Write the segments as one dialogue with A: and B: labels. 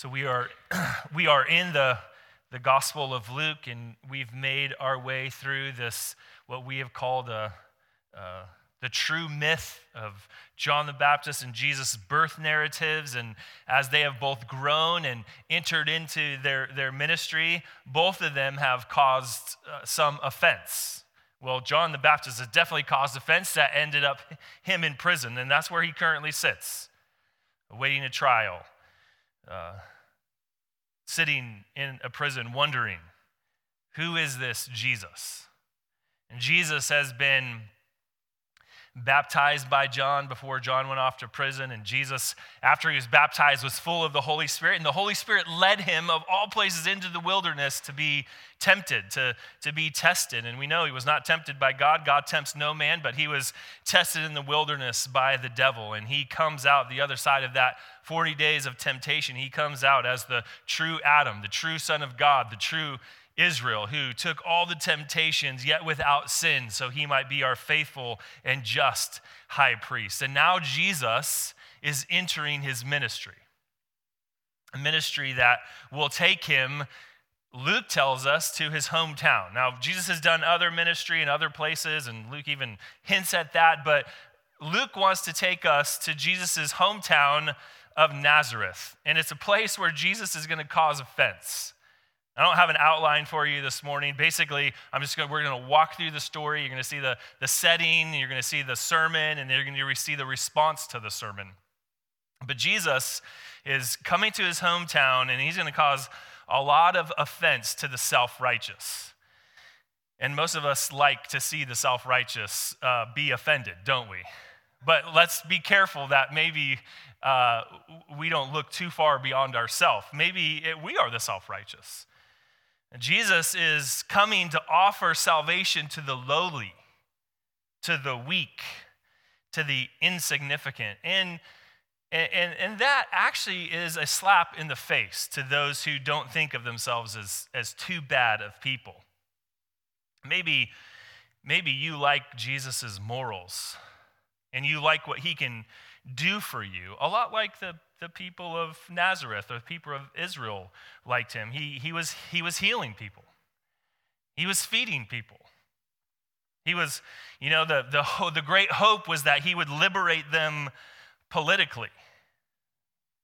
A: So we are, we are in the, the Gospel of Luke, and we've made our way through this, what we have called a, uh, the true myth of John the Baptist and Jesus' birth narratives. And as they have both grown and entered into their, their ministry, both of them have caused uh, some offense. Well, John the Baptist has definitely caused offense that ended up him in prison, and that's where he currently sits, awaiting a trial uh, sitting in a prison wondering, who is this Jesus? And Jesus has been baptized by John before John went off to prison. And Jesus, after he was baptized, was full of the Holy Spirit. And the Holy Spirit led him, of all places, into the wilderness to be tempted, to, to be tested. And we know he was not tempted by God. God tempts no man, but he was tested in the wilderness by the devil. And he comes out the other side of that 40 days of temptation. He comes out as the true Adam, the true Son of God, the true Israel, who took all the temptations yet without sin, so he might be our faithful and just high priest. And now Jesus is entering his ministry, a ministry that will take him. Luke tells us to his hometown. Now, Jesus has done other ministry in other places, and Luke even hints at that, but Luke wants to take us to Jesus' hometown of Nazareth. And it's a place where Jesus is going to cause offense. I don't have an outline for you this morning. Basically, I'm just going we're going to walk through the story. You're going to see the, the setting, you're going to see the sermon, and you're going to see the response to the sermon. But Jesus is coming to his hometown, and he's going to cause a lot of offense to the self righteous. And most of us like to see the self righteous uh, be offended, don't we? But let's be careful that maybe uh, we don't look too far beyond ourselves. Maybe it, we are the self righteous. Jesus is coming to offer salvation to the lowly, to the weak, to the insignificant. And, and, and that actually is a slap in the face to those who don't think of themselves as, as too bad of people. Maybe, maybe you like Jesus' morals and you like what he can do for you, a lot like the the people of Nazareth or the people of Israel liked him. He, he, was, he was healing people, he was feeding people. He was, you know, the, the, the great hope was that he would liberate them politically.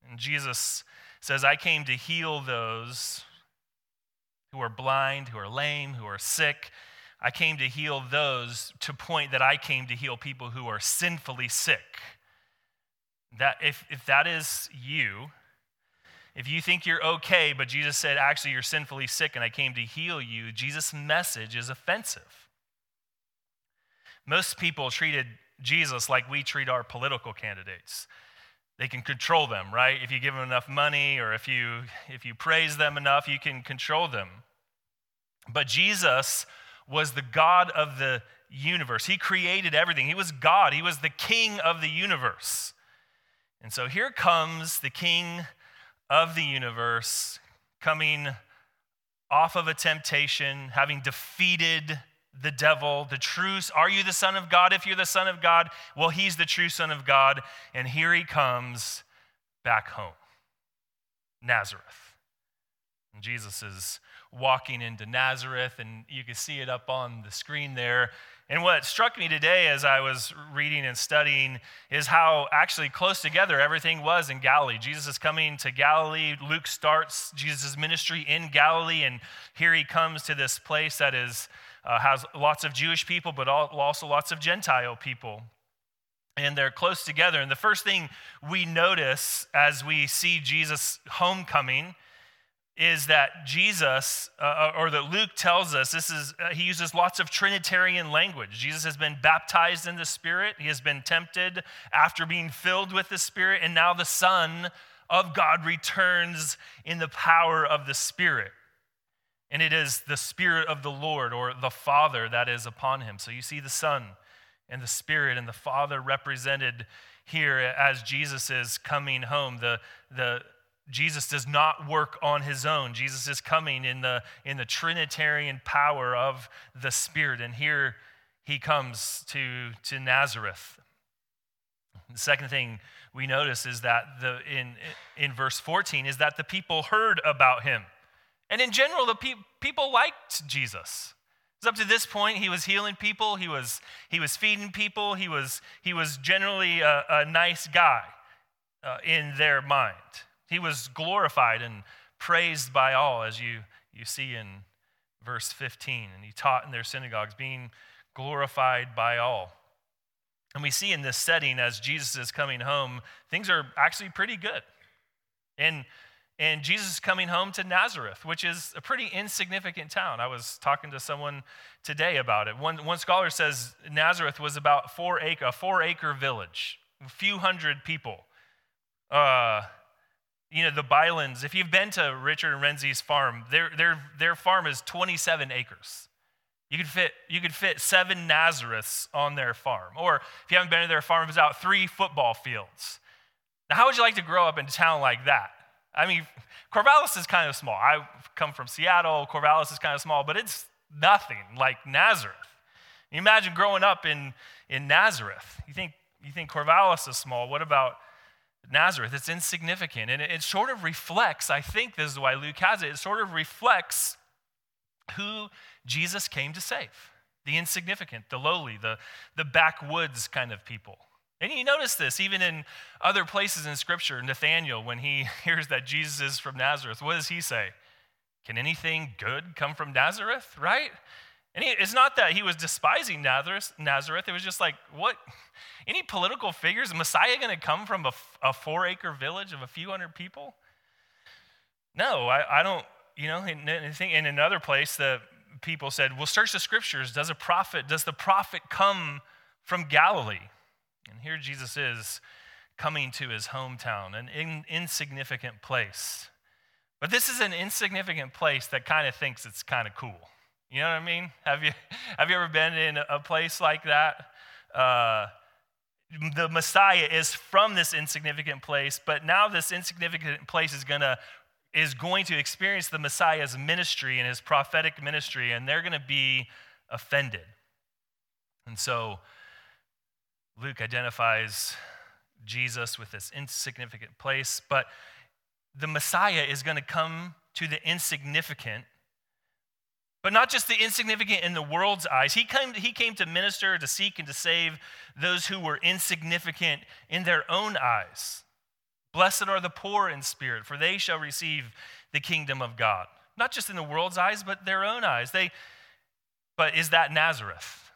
A: And Jesus says, I came to heal those who are blind, who are lame, who are sick. I came to heal those to point that I came to heal people who are sinfully sick. That if, if that is you, if you think you're okay, but Jesus said, actually, you're sinfully sick and I came to heal you, Jesus' message is offensive. Most people treated Jesus like we treat our political candidates. They can control them, right? If you give them enough money or if you, if you praise them enough, you can control them. But Jesus was the God of the universe. He created everything. He was God, He was the king of the universe. And so here comes the king of the universe coming off of a temptation, having defeated the devil, the true, are you the Son of God? If you're the Son of God, well, he's the true Son of God. And here he comes back home, Nazareth. And Jesus is walking into Nazareth, and you can see it up on the screen there. And what struck me today as I was reading and studying is how actually close together everything was in Galilee. Jesus is coming to Galilee. Luke starts Jesus' ministry in Galilee, and here he comes to this place that is, uh, has lots of Jewish people, but also lots of Gentile people. And they're close together. And the first thing we notice as we see Jesus' homecoming is that Jesus, uh, uh, or that Luke tells us, this is, uh, he uses lots of Trinitarian language. Jesus has been baptized in the Spirit, he has been tempted after being filled with the Spirit, and now the Son of God returns in the power of the Spirit. And it is the Spirit of the Lord or the Father that is upon him. So you see the Son and the Spirit and the Father represented here as Jesus is coming home. The, the Jesus does not work on his own. Jesus is coming in the, in the Trinitarian power of the Spirit. And here he comes to, to Nazareth. The second thing we notice is that the, in, in verse 14 is that the people heard about him. And in general, the pe- people liked Jesus. Up to this point, he was healing people, he was, he was feeding people, he was, he was generally a, a nice guy uh, in their mind. He was glorified and praised by all, as you, you see in verse 15. And he taught in their synagogues, being glorified by all. And we see in this setting, as Jesus is coming home, things are actually pretty good. And, and Jesus is coming home to Nazareth, which is a pretty insignificant town. I was talking to someone today about it. One, one scholar says Nazareth was about four acre, a four acre village, a few hundred people. Uh, you know, the Bylands, if you've been to Richard and Renzi's farm, their, their, their farm is 27 acres. You could fit, you could fit seven Nazareths on their farm. Or if you haven't been to their farm, it's out three football fields. Now, how would you like to grow up in a town like that? I mean, Corvallis is kind of small. I come from Seattle. Corvallis is kind of small, but it's nothing like Nazareth. You imagine growing up in, in Nazareth. You think, you think Corvallis is small. What about Nazareth? It's insignificant. And it, it sort of reflects, I think this is why Luke has it, it sort of reflects who Jesus came to save the insignificant, the lowly, the, the backwoods kind of people. And you notice this even in other places in Scripture. Nathaniel, when he hears that Jesus is from Nazareth, what does he say? Can anything good come from Nazareth, right? And he, it's not that he was despising Nazareth, Nazareth. It was just like, what? Any political figures? Messiah going to come from a, a four acre village of a few hundred people? No, I, I don't, you know, in, in another place, the people said, well, search the scriptures. Does a prophet, does the prophet come from Galilee? And here Jesus is coming to his hometown, an in, insignificant place. But this is an insignificant place that kind of thinks it's kind of cool. You know what I mean? Have you, have you ever been in a place like that? Uh, the Messiah is from this insignificant place, but now this insignificant place is going to is going to experience the Messiah's ministry and his prophetic ministry, and they're going to be offended. And so Luke identifies Jesus with this insignificant place, but the Messiah is going to come to the insignificant, but not just the insignificant in the world's eyes. He came, he came to minister, to seek, and to save those who were insignificant in their own eyes. Blessed are the poor in spirit, for they shall receive the kingdom of God. Not just in the world's eyes, but their own eyes. They, but is that Nazareth?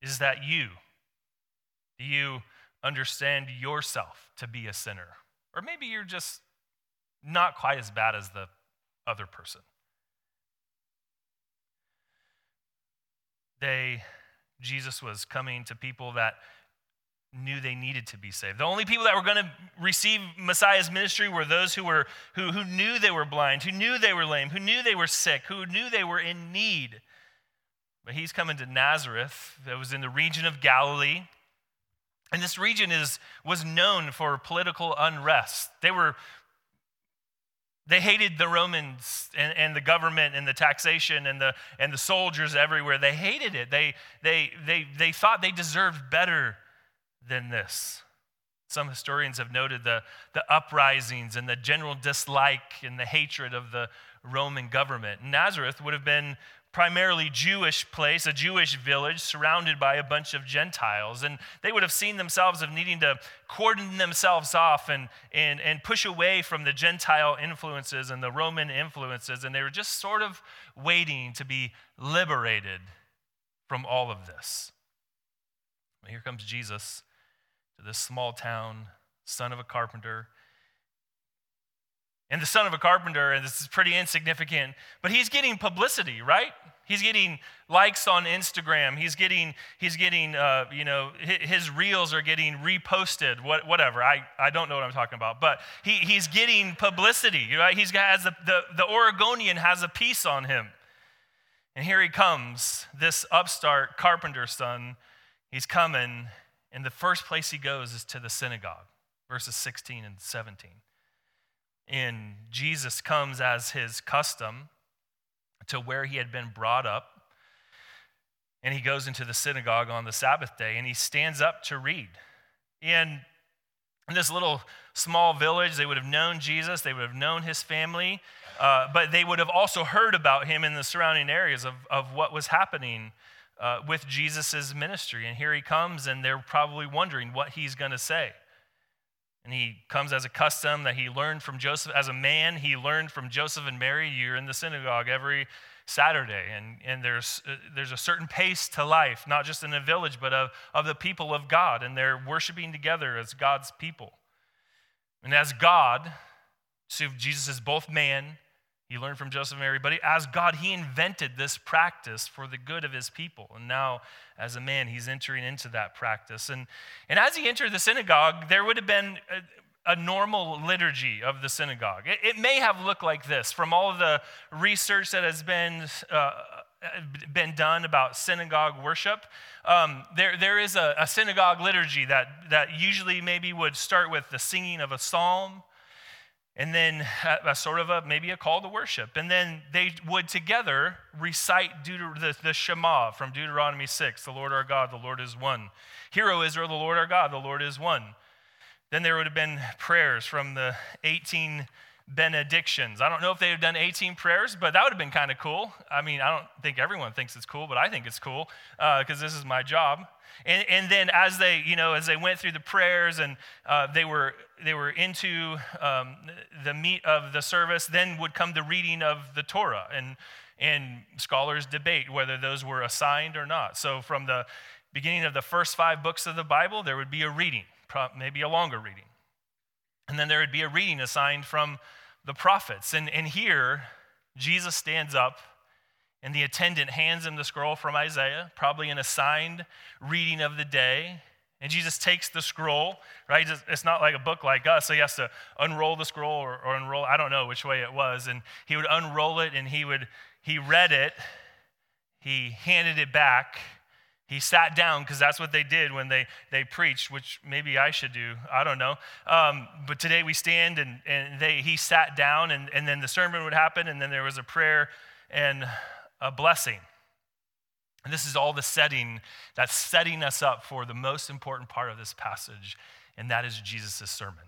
A: Is that you? Do you understand yourself to be a sinner? Or maybe you're just not quite as bad as the other person. They, Jesus was coming to people that knew they needed to be saved. The only people that were going to receive Messiah's ministry were those who, were, who, who knew they were blind, who knew they were lame, who knew they were sick, who knew they were in need. But he's coming to Nazareth, that was in the region of Galilee. And this region is, was known for political unrest. They were they hated the Romans and, and, the government and the taxation and the, and the soldiers everywhere. They hated it. They, they, they, they thought they deserved better than this. Some historians have noted the, the uprisings and the general dislike and the hatred of the Roman government. Nazareth would have been primarily Jewish place, a Jewish village surrounded by a bunch of Gentiles. And they would have seen themselves of needing to cordon themselves off and, and, and push away from the Gentile influences and the Roman influences. And they were just sort of waiting to be liberated from all of this. here comes Jesus to this small town, son of a carpenter. And the son of a carpenter, and this is pretty insignificant, but he's getting publicity, right? He's getting likes on Instagram. He's getting, he's getting, uh, you know, his reels are getting reposted. What, whatever. I, I don't know what I'm talking about, but he, he's getting publicity. Right? He's has the, the the Oregonian has a piece on him, and here he comes, this upstart carpenter son. He's coming, and the first place he goes is to the synagogue, verses 16 and 17. And Jesus comes as his custom to where he had been brought up. And he goes into the synagogue on the Sabbath day and he stands up to read. And In this little small village, they would have known Jesus, they would have known his family, uh, but they would have also heard about him in the surrounding areas of, of what was happening uh, with Jesus' ministry. And here he comes, and they're probably wondering what he's going to say. And he comes as a custom that he learned from Joseph. As a man, he learned from Joseph and Mary. You're in the synagogue every Saturday. And, and there's, uh, there's a certain pace to life, not just in a village, but of, of the people of God. And they're worshiping together as God's people. And as God, so Jesus is both man he learned from Joseph and Mary, but as God, he invented this practice for the good of his people. And now, as a man, he's entering into that practice. And, and as he entered the synagogue, there would have been a, a normal liturgy of the synagogue. It, it, may have looked like this from all of the research that has been, uh, been done about synagogue worship. Um, there, there is a, a synagogue liturgy that, that usually maybe would start with the singing of a psalm and then a, a, sort of a maybe a call to worship. And then they would together recite Deuter- the, the shema from deuteronomy 6 the lord our god the lord is one. Hear o israel the lord our god the lord is one. Then there would have been prayers from the 18 benedictions i don't know if they had done 18 prayers but that would have been kind of cool i mean i don't think everyone thinks it's cool but i think it's cool because uh, this is my job and, and then as they, you know, as they went through the prayers and uh, they, were, they were into um, the meat of the service, then would come the reading of the Torah. And, and scholars debate whether those were assigned or not. So from the beginning of the first five books of the Bible, there would be a reading, maybe a longer reading. And then there would be a reading assigned from the prophets. And, and here, Jesus stands up and the attendant hands him the scroll from Isaiah, probably an assigned reading of the day. And Jesus takes the scroll, right? It's not like a book like us, so he has to unroll the scroll or, or unroll, I don't know which way it was. And he would unroll it and he would, he read it, he handed it back, he sat down because that's what they did when they, they preached, which maybe I should do. I don't know. Um, but today we stand and, and they, he sat down, and, and then the sermon would happen, and then there was a prayer. And a blessing. And this is all the setting that's setting us up for the most important part of this passage, and that is Jesus' sermon.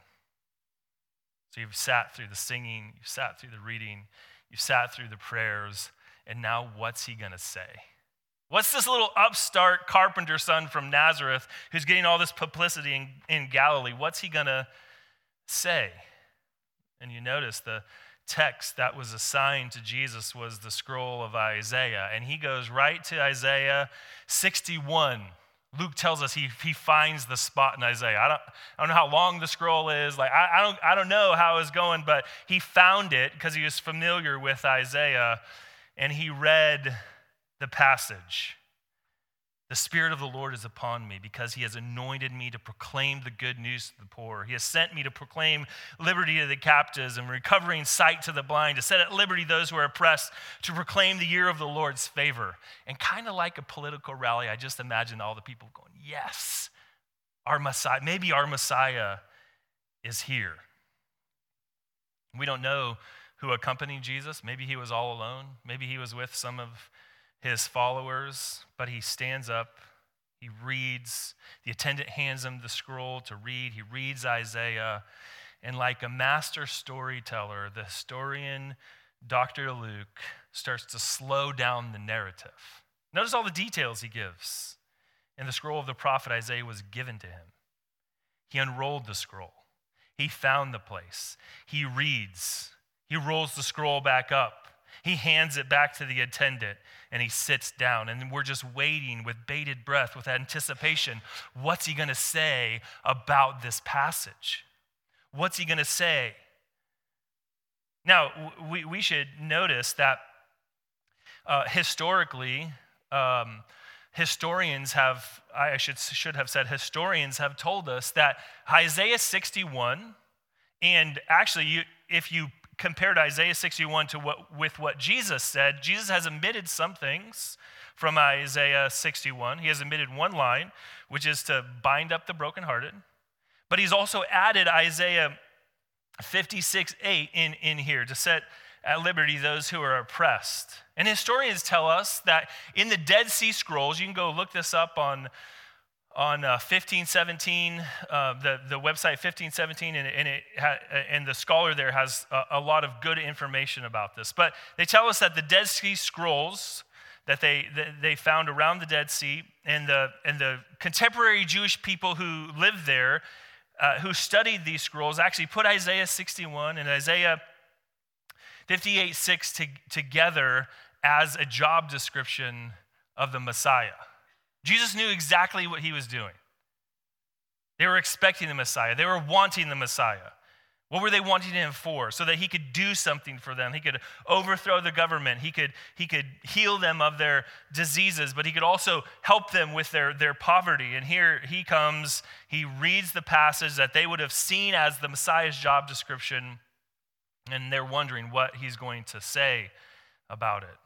A: So you've sat through the singing, you've sat through the reading, you've sat through the prayers, and now what's he going to say? What's this little upstart carpenter son from Nazareth who's getting all this publicity in, in Galilee? What's he going to say? And you notice the, text that was assigned to Jesus was the scroll of Isaiah. And he goes right to Isaiah 61. Luke tells us he, he finds the spot in Isaiah. I don't, I don't know how long the scroll is. Like, I, I, don't, I don't know how it's going, but he found it because he was familiar with Isaiah and he read the passage. The Spirit of the Lord is upon me because He has anointed me to proclaim the good news to the poor. He has sent me to proclaim liberty to the captives and recovering sight to the blind, to set at liberty those who are oppressed, to proclaim the year of the Lord's favor. And kind of like a political rally, I just imagine all the people going, Yes, our Messiah, maybe our Messiah is here. We don't know who accompanied Jesus. Maybe he was all alone. Maybe he was with some of his followers, but he stands up, he reads. The attendant hands him the scroll to read. He reads Isaiah. And like a master storyteller, the historian, Dr. Luke, starts to slow down the narrative. Notice all the details he gives. And the scroll of the prophet Isaiah was given to him. He unrolled the scroll. He found the place. He reads. He rolls the scroll back up. He hands it back to the attendant and he sits down. And we're just waiting with bated breath, with anticipation. What's he going to say about this passage? What's he going to say? Now, we, we should notice that uh, historically, um, historians have, I should, should have said, historians have told us that Isaiah 61, and actually, you, if you compared Isaiah 61 to what, with what Jesus said, Jesus has omitted some things from Isaiah 61. He has omitted one line, which is to bind up the brokenhearted. But he's also added Isaiah 56 8 in, in here to set at liberty those who are oppressed. And historians tell us that in the Dead Sea Scrolls, you can go look this up on on uh, 1517, uh, the, the website 1517, and, and, it ha- and the scholar there has a, a, lot of good information about this. But they tell us that the Dead Sea Scrolls that they, that they found around the Dead Sea and the, and the contemporary Jewish people who lived there, uh, who studied these scrolls, actually put Isaiah 61 and Isaiah 58 6 to, together as a job description of the Messiah. Jesus knew exactly what he was doing. They were expecting the Messiah, they were wanting the Messiah. What were they wanting him for? So that he could do something for them. He could overthrow the government. He could, he could heal them of their diseases, but he could also help them with their, their poverty. And here he comes, he reads the passage that they would have seen as the Messiah's job description, and they're wondering what he's going to say about it.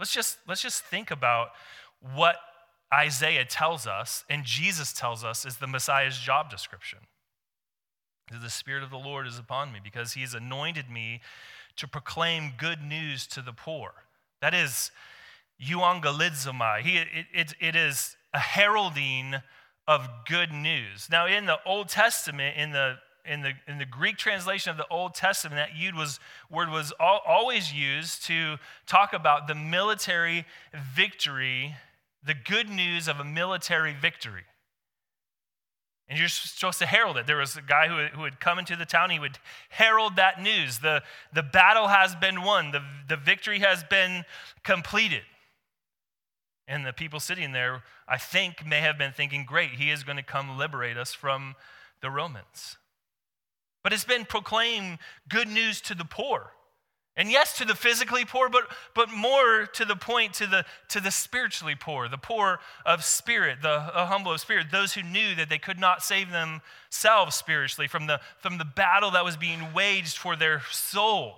A: Let's just, let's just think about what Isaiah tells us and Jesus tells us is the Messiah's job description. The Spirit of the Lord is upon me because He has anointed me to proclaim good news to the poor. That is euangelizomai. He, it, it, it is a heralding of good news. Now, in the Old Testament, in the in the, in the Greek translation of the Old Testament, that yud was, word was al, always used to talk about the military victory the good news of a military victory. And you're supposed to herald it. There was a guy who, who would come into the town, he would herald that news. The, the battle has been won, the, the victory has been completed. And the people sitting there, I think, may have been thinking, great, he is going to come liberate us from the Romans. But it's been proclaimed good news to the poor. And yes, to the physically poor, but, but more to the point to the, to the spiritually poor, the poor of spirit, the humble of spirit, those who knew that they could not save themselves spiritually from the, from the battle that was being waged for their soul.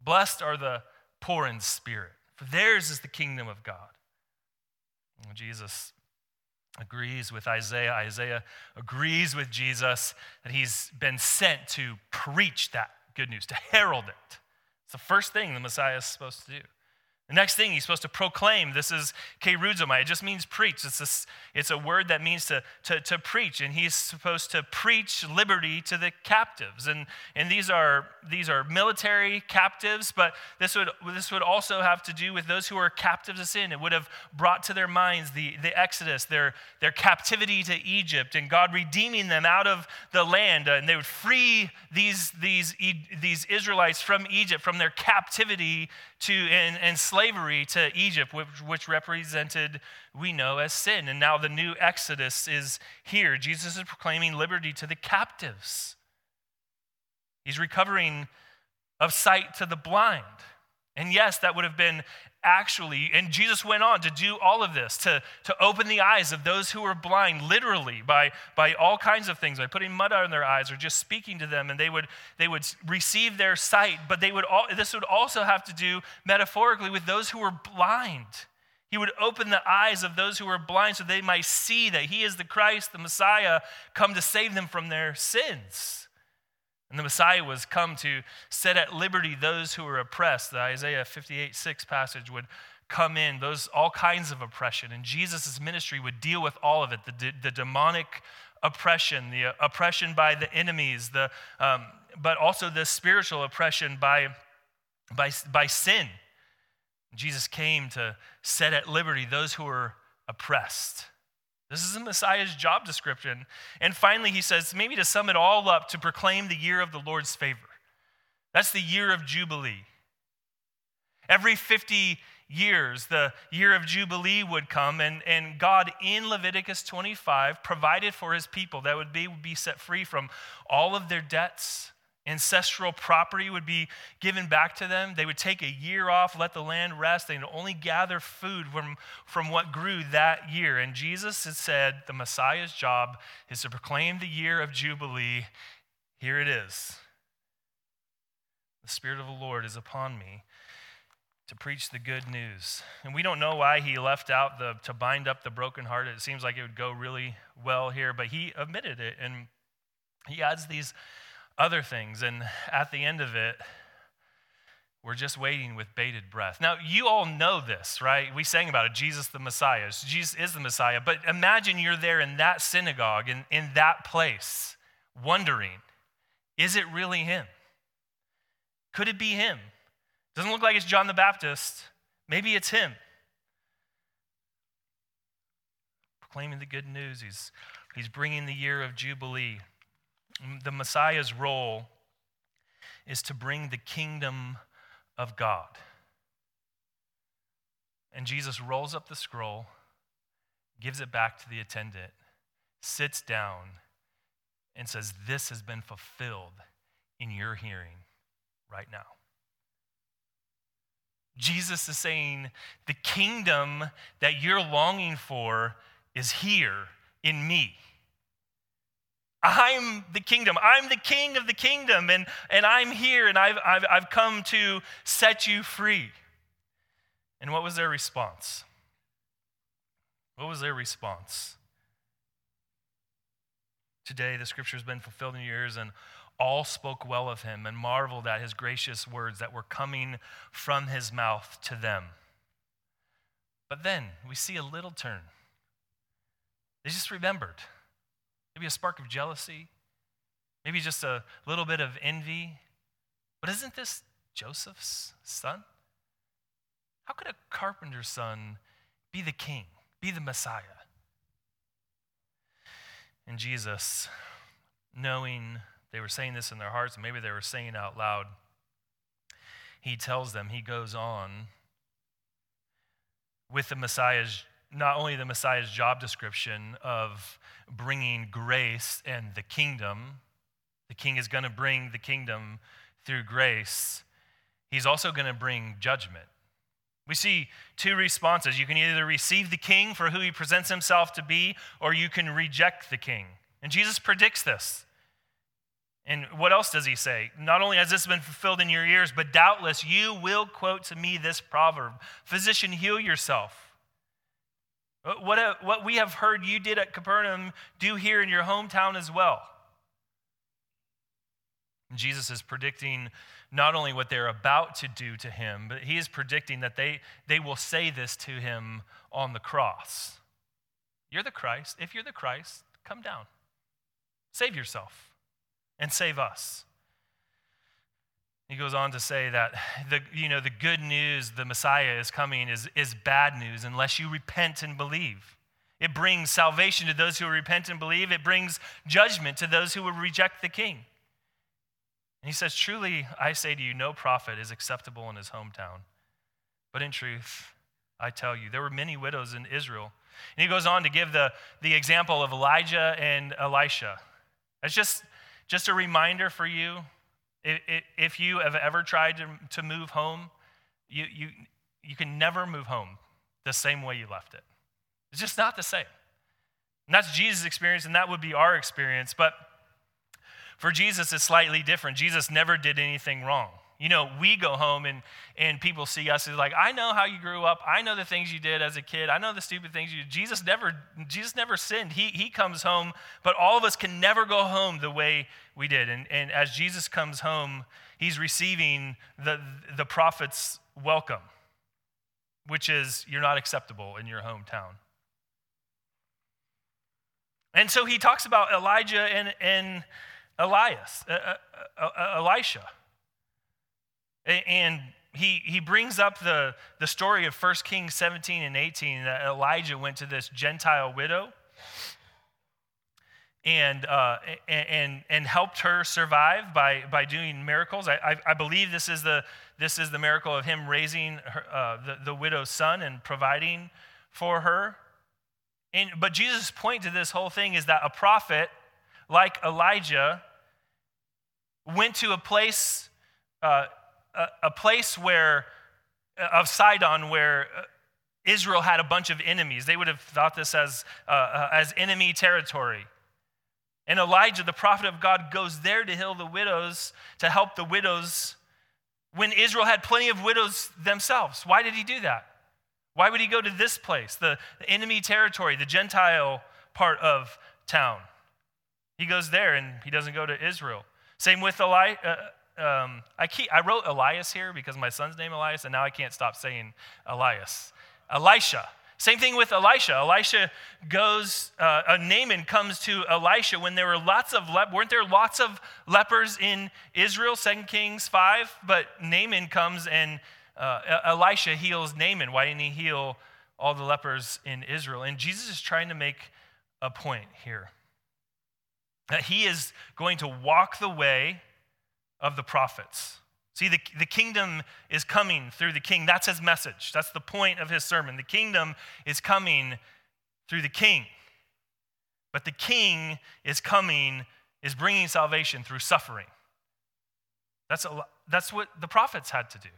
A: Blessed are the poor in spirit, for theirs is the kingdom of God. And Jesus agrees with Isaiah. Isaiah agrees with Jesus that he's been sent to preach that good news, to herald it. It's the first thing the Messiah is supposed to do. The next thing he's supposed to proclaim, this is keruzomai. It just means preach. It's a, it's a word that means to, to, to preach. And he's supposed to preach liberty to the captives. And, and these, are, these are military captives, but this would, this would also have to do with those who are captives of sin. It would have brought to their minds the, the Exodus, their, their captivity to Egypt, and God redeeming them out of the land. And they would free these, these, these Israelites from Egypt, from their captivity to, and, and slavery to Egypt, which, which represented, we know, as sin. And now the new Exodus is here. Jesus is proclaiming liberty to the captives, he's recovering of sight to the blind. And yes, that would have been actually, and Jesus went on to do all of this, to, to open the eyes of those who were blind, literally, by, by all kinds of things, by putting mud on their eyes or just speaking to them, and they would, they would receive their sight. But they would all, this would also have to do metaphorically with those who were blind. He would open the eyes of those who were blind so they might see that He is the Christ, the Messiah, come to save them from their sins. And the Messiah was come to set at liberty those who were oppressed. The Isaiah 58 6 passage would come in, those all kinds of oppression. And Jesus' ministry would deal with all of it the, the demonic oppression, the uh, oppression by the enemies, the, um, but also the spiritual oppression by, by, by sin. Jesus came to set at liberty those who were oppressed. This is the Messiah's job description. And finally, he says, maybe to sum it all up, to proclaim the year of the Lord's favor. That's the year of Jubilee. Every 50 years, the year of Jubilee would come, and, and God in Leviticus 25 provided for his people that would be, would be set free from all of their debts, ancestral property would be given back to them. They would take a year off, let the land rest. They would only gather food from, from what grew that year. And Jesus had said the Messiah's job is to proclaim the year of Jubilee. Here it is. The Spirit of the Lord is upon me to preach the good news. And we don't know why he left out the to bind up the brokenhearted. It seems like it would go really well here, but he admitted it. And he adds these other things. And at the end of it, we're just waiting with bated breath. Now, you all know this, right? We sang about it Jesus the Messiah. Jesus is the Messiah. But imagine you're there in that synagogue, in, in that place, wondering, is it really him? Could it be him? Doesn't look like it's John the Baptist. Maybe it's him. Proclaiming the good news, he's, he's bringing the year of Jubilee. The Messiah's role is to bring the kingdom of God. And Jesus rolls up the scroll, gives it back to the attendant, sits down, and says, This has been fulfilled in your hearing right now. Jesus is saying, The kingdom that you're longing for is here in me. I'm the kingdom. I'm the king of the kingdom, and, and I'm here, and I've, I've, I've come to set you free. And what was their response? What was their response? Today, the scripture has been fulfilled in your ears, and all spoke well of him and marveled at his gracious words that were coming from his mouth to them. But then we see a little turn. They just remembered. Maybe a spark of jealousy, maybe just a little bit of envy. But isn't this Joseph's son? How could a carpenter's son be the king, be the Messiah? And Jesus, knowing they were saying this in their hearts, maybe they were saying out loud, he tells them, he goes on with the Messiah's not only the Messiah's job description of bringing grace and the kingdom, the king is going to bring the kingdom through grace, he's also going to bring judgment. We see two responses. You can either receive the king for who he presents himself to be, or you can reject the king. And Jesus predicts this. And what else does he say? Not only has this been fulfilled in your ears, but doubtless you will quote to me this proverb Physician, heal yourself. Uh, what, uh, what we have heard you did at Capernaum, do here in your hometown as well. Jesus is predicting not only what they're about to do to him, but he is predicting that they, they will say this to him on the cross. You're the Christ. If you're the Christ, come down. Save yourself and save us. He goes on to say that the, you know, the good news, the Messiah is coming, is, is bad news unless you repent and believe. It brings salvation to those who repent and believe, it brings judgment to those who would reject the king. And he says, Truly, I say to you, no prophet is acceptable in his hometown. But in truth, I tell you, there were many widows in Israel. And he goes on to give the, the example of Elijah and Elisha. It's just, just a reminder for you if you have ever tried to, move home, you, you, you can never move home the same way you left it. It's just not the same. And that's Jesus' experience, and that would be our experience. But for Jesus, it's slightly different. Jesus never did anything wrong. You know, we go home and, and people see us as like, I know how you grew up. I know the things you did as a kid. I know the stupid things you did. Jesus never, Jesus never sinned. He, he comes home, but all of us can never go home the way we did. And, and as Jesus comes home, he's receiving the, the prophet's welcome, which is, you're not acceptable in your hometown. And so he talks about Elijah and, and Elias, uh, uh, uh, uh Elisha. And he, he brings up the, the story of 1 Kings 17 and 18 that Elijah went to this Gentile widow and, uh, and, and helped her survive by, by doing miracles. I, I, I, believe this is, the, this is the miracle of him raising her, uh, the, the widow's son and providing for her. And, but Jesus' point to this whole thing is that a prophet like Elijah went to a place uh, a, place where, uh, of Sidon, where uh, Israel had a bunch of enemies. They would have thought this as, uh, uh, as enemy territory. And Elijah, the prophet of God, goes there to heal the widows, to help the widows when Israel had plenty of widows themselves. Why did he do that? Why would he go to this place, the, the enemy territory, the Gentile part of town? He goes there and he doesn't go to Israel. Same with Eli, um, I, keep, I wrote Elias here because my son's name Elias, and now I can't stop saying Elias. Elisha. Same thing with Elisha. Elisha goes, uh, a Naaman comes to Elisha when there were lots of, le- weren't there lots of lepers in Israel, 2 Kings 5? But Naaman comes and uh, Elisha heals Naaman. Why didn't he heal all the lepers in Israel? And Jesus is trying to make a point here that he is going to walk the way of the prophets. See, the, the kingdom is coming through the king. That's his message. That's the point of his sermon. The kingdom is coming through the king. But the king is coming, is bringing salvation through suffering. That's, a, that's what the prophets had to do.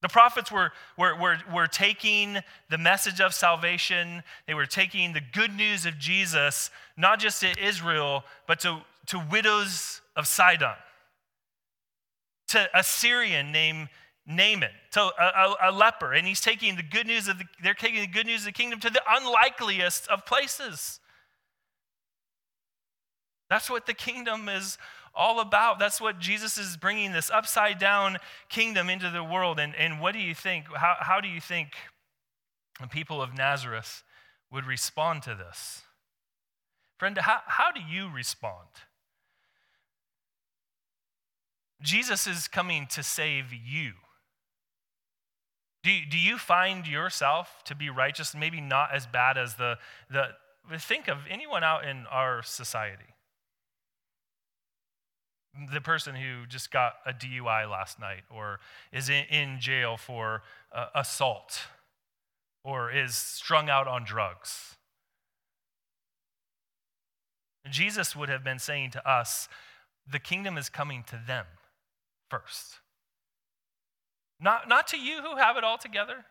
A: The prophets were, were, were, were taking the message of salvation, they were taking the good news of Jesus, not just to Israel, but to, to widows of Sidon to a Syrian named Naaman, to a, a, a, leper, and he's taking the good news of the, they're taking the good news of the kingdom to the unlikeliest of places. That's what the kingdom is all about. That's what Jesus is bringing this upside down kingdom into the world. And, and what do you think? How, how do you think the people of Nazareth would respond to this? Friend, how, how do you respond? Jesus is coming to save you. Do, do you find yourself to be righteous, maybe not as bad as the, the, think of anyone out in our society? The person who just got a DUI last night, or is in, in jail for uh, assault, or is strung out on drugs. Jesus would have been saying to us, the kingdom is coming to them first. Not, not to you who have it all together.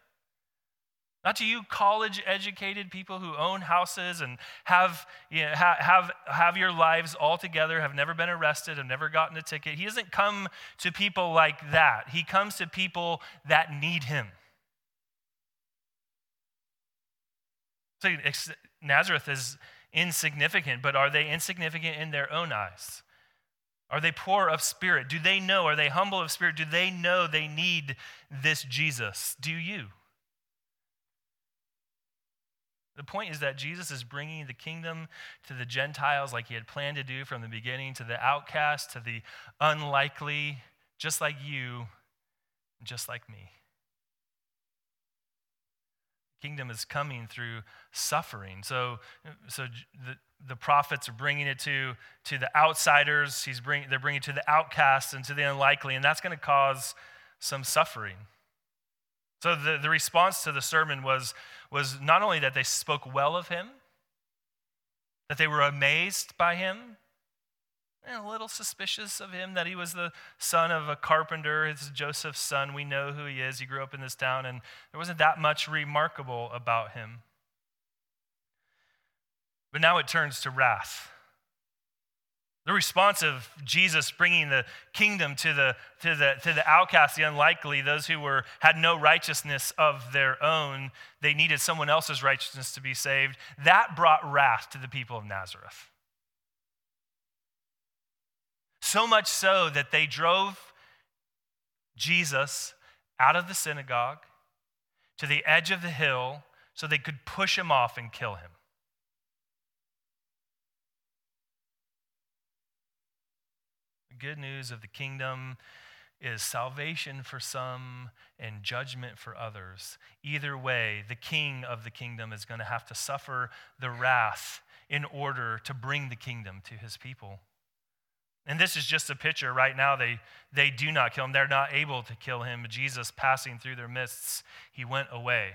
A: Not to you college educated people who own houses and have, you know, have, have your lives all together, have never been arrested, have never gotten a ticket. He doesn't come to people like that. He comes to people that need him. So Nazareth is insignificant, but are they insignificant in their own eyes? Are they poor of spirit? Do they know? Are they humble of spirit? Do they know they need this Jesus? Do you? The point is that Jesus is bringing the kingdom to the Gentiles like he had planned to do from the beginning, to the outcast, to the unlikely, just like you, just like me. Kingdom is coming through suffering. So, so the, the prophets are bringing it to, to the outsiders. He's bring, they're bringing it to the outcasts and to the unlikely, and that's going to cause some suffering. So the, the response to the sermon was, was not only that they spoke well of him, that they were amazed by him, and a little suspicious of him that he was the son of a carpenter. It's Joseph's son. We know who he is. He grew up in this town, and there wasn't that much remarkable about him. But now it turns to wrath. The response of Jesus bringing the kingdom to the, to the, to the outcast, the unlikely, those who were, had no righteousness of their own, they needed someone else's righteousness to be saved, that brought wrath to the people of Nazareth. So much so that they drove Jesus out of the synagogue to the edge of the hill so they could push him off and kill him. The good news of the kingdom is salvation for some and judgment for others. Either way, the king of the kingdom is going to have to suffer the wrath in order to bring the kingdom to his people. And this is just a picture. Right now, they, they do not kill him. They're not able to kill him. Jesus passing through their midst, he went away.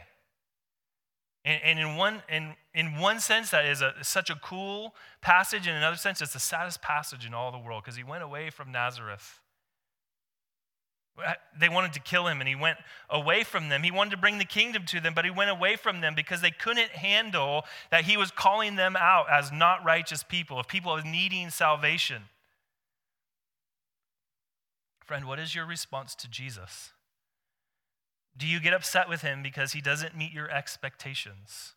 A: And, and in, one, in, in one sense, that is a, such a cool passage. In another sense, it's the saddest passage in all the world because he went away from Nazareth. They wanted to kill him and he went away from them. He wanted to bring the kingdom to them, but he went away from them because they couldn't handle that he was calling them out as not righteous people, of people needing salvation. Friend, what is your response to Jesus? Do you get upset with him because he doesn't meet your expectations?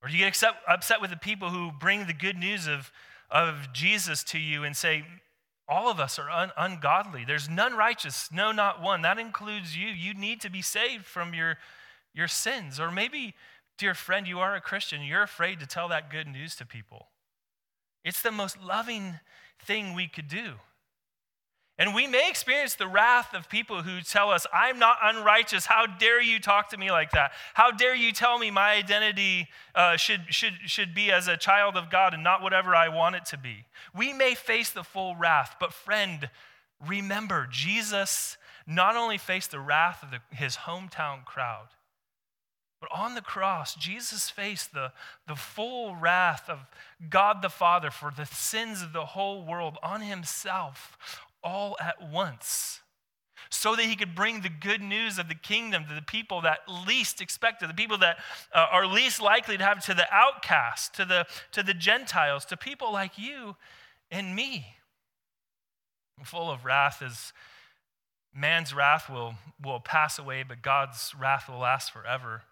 A: Or do you get upset with the people who bring the good news of, of Jesus to you and say, All of us are un- ungodly. There's none righteous, no, not one. That includes you. You need to be saved from your, your sins. Or maybe, dear friend, you are a Christian. You're afraid to tell that good news to people. It's the most loving thing we could do. And we may experience the wrath of people who tell us, I'm not unrighteous. How dare you talk to me like that? How dare you tell me my identity uh, should, should, should be as a child of God and not whatever I want it to be? We may face the full wrath, but friend, remember, Jesus not only faced the wrath of the, his hometown crowd, but on the cross, Jesus faced the, the full wrath of God the Father for the sins of the whole world on himself all at once so that he could bring the good news of the kingdom to the people that least expected, the people that uh, are least likely to have, to the outcast, to the, to the Gentiles, to people like you and me. Full of wrath is man's wrath will, will pass away, but God's wrath will last forever.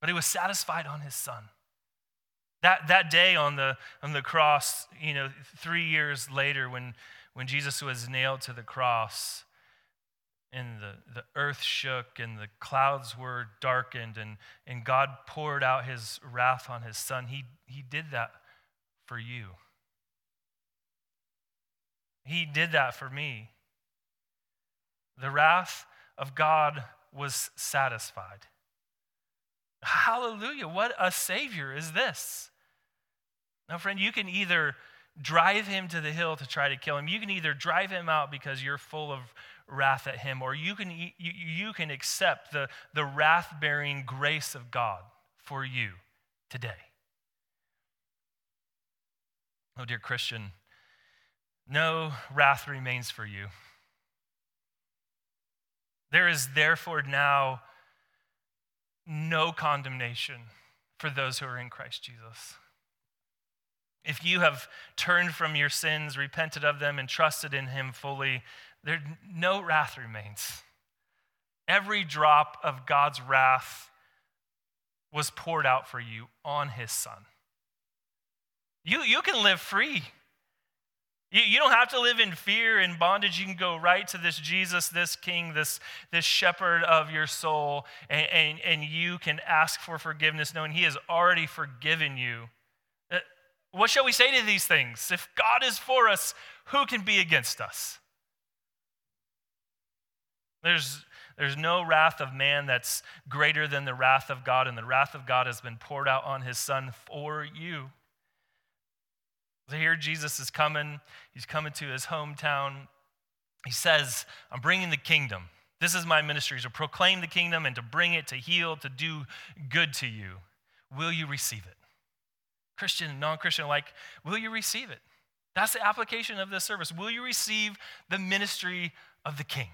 A: But he was satisfied on his son. That, that day on the, on the cross, you know, three years later, when, when Jesus was nailed to the cross, and the, the earth shook and the clouds were darkened, and, and God poured out his wrath on his son, he, he did that for you. He did that for me. The wrath of God was satisfied. Hallelujah. What a Savior is this! Now, friend, you can either drive him to the hill to try to kill him. You can either drive him out because you're full of wrath at him, or you can, you, you can accept the, the wrath bearing grace of God for you today. Oh, dear Christian, no wrath remains for you. There is therefore now no condemnation for those who are in Christ Jesus. If you have turned from your sins, repented of them, and trusted in Him fully, there no wrath remains. Every drop of God's wrath was poured out for you on His Son. You, you can live free. You, you don't have to live in fear and bondage. You can go right to this Jesus, this King, this, this shepherd of your soul, and, and, and you can ask for forgiveness knowing He has already forgiven you what shall we say to these things? If God is for us, who can be against us? There's, there's no wrath of man that's greater than the wrath of God, and the wrath of God has been poured out on his son for you. So here Jesus is coming. He's coming to his hometown. He says, I'm bringing the kingdom. This is my ministry to proclaim the kingdom and to bring it, to heal, to do good to you. Will you receive it? Christian and non Christian alike, will you receive it? That's the application of this service. Will you receive the ministry of the King?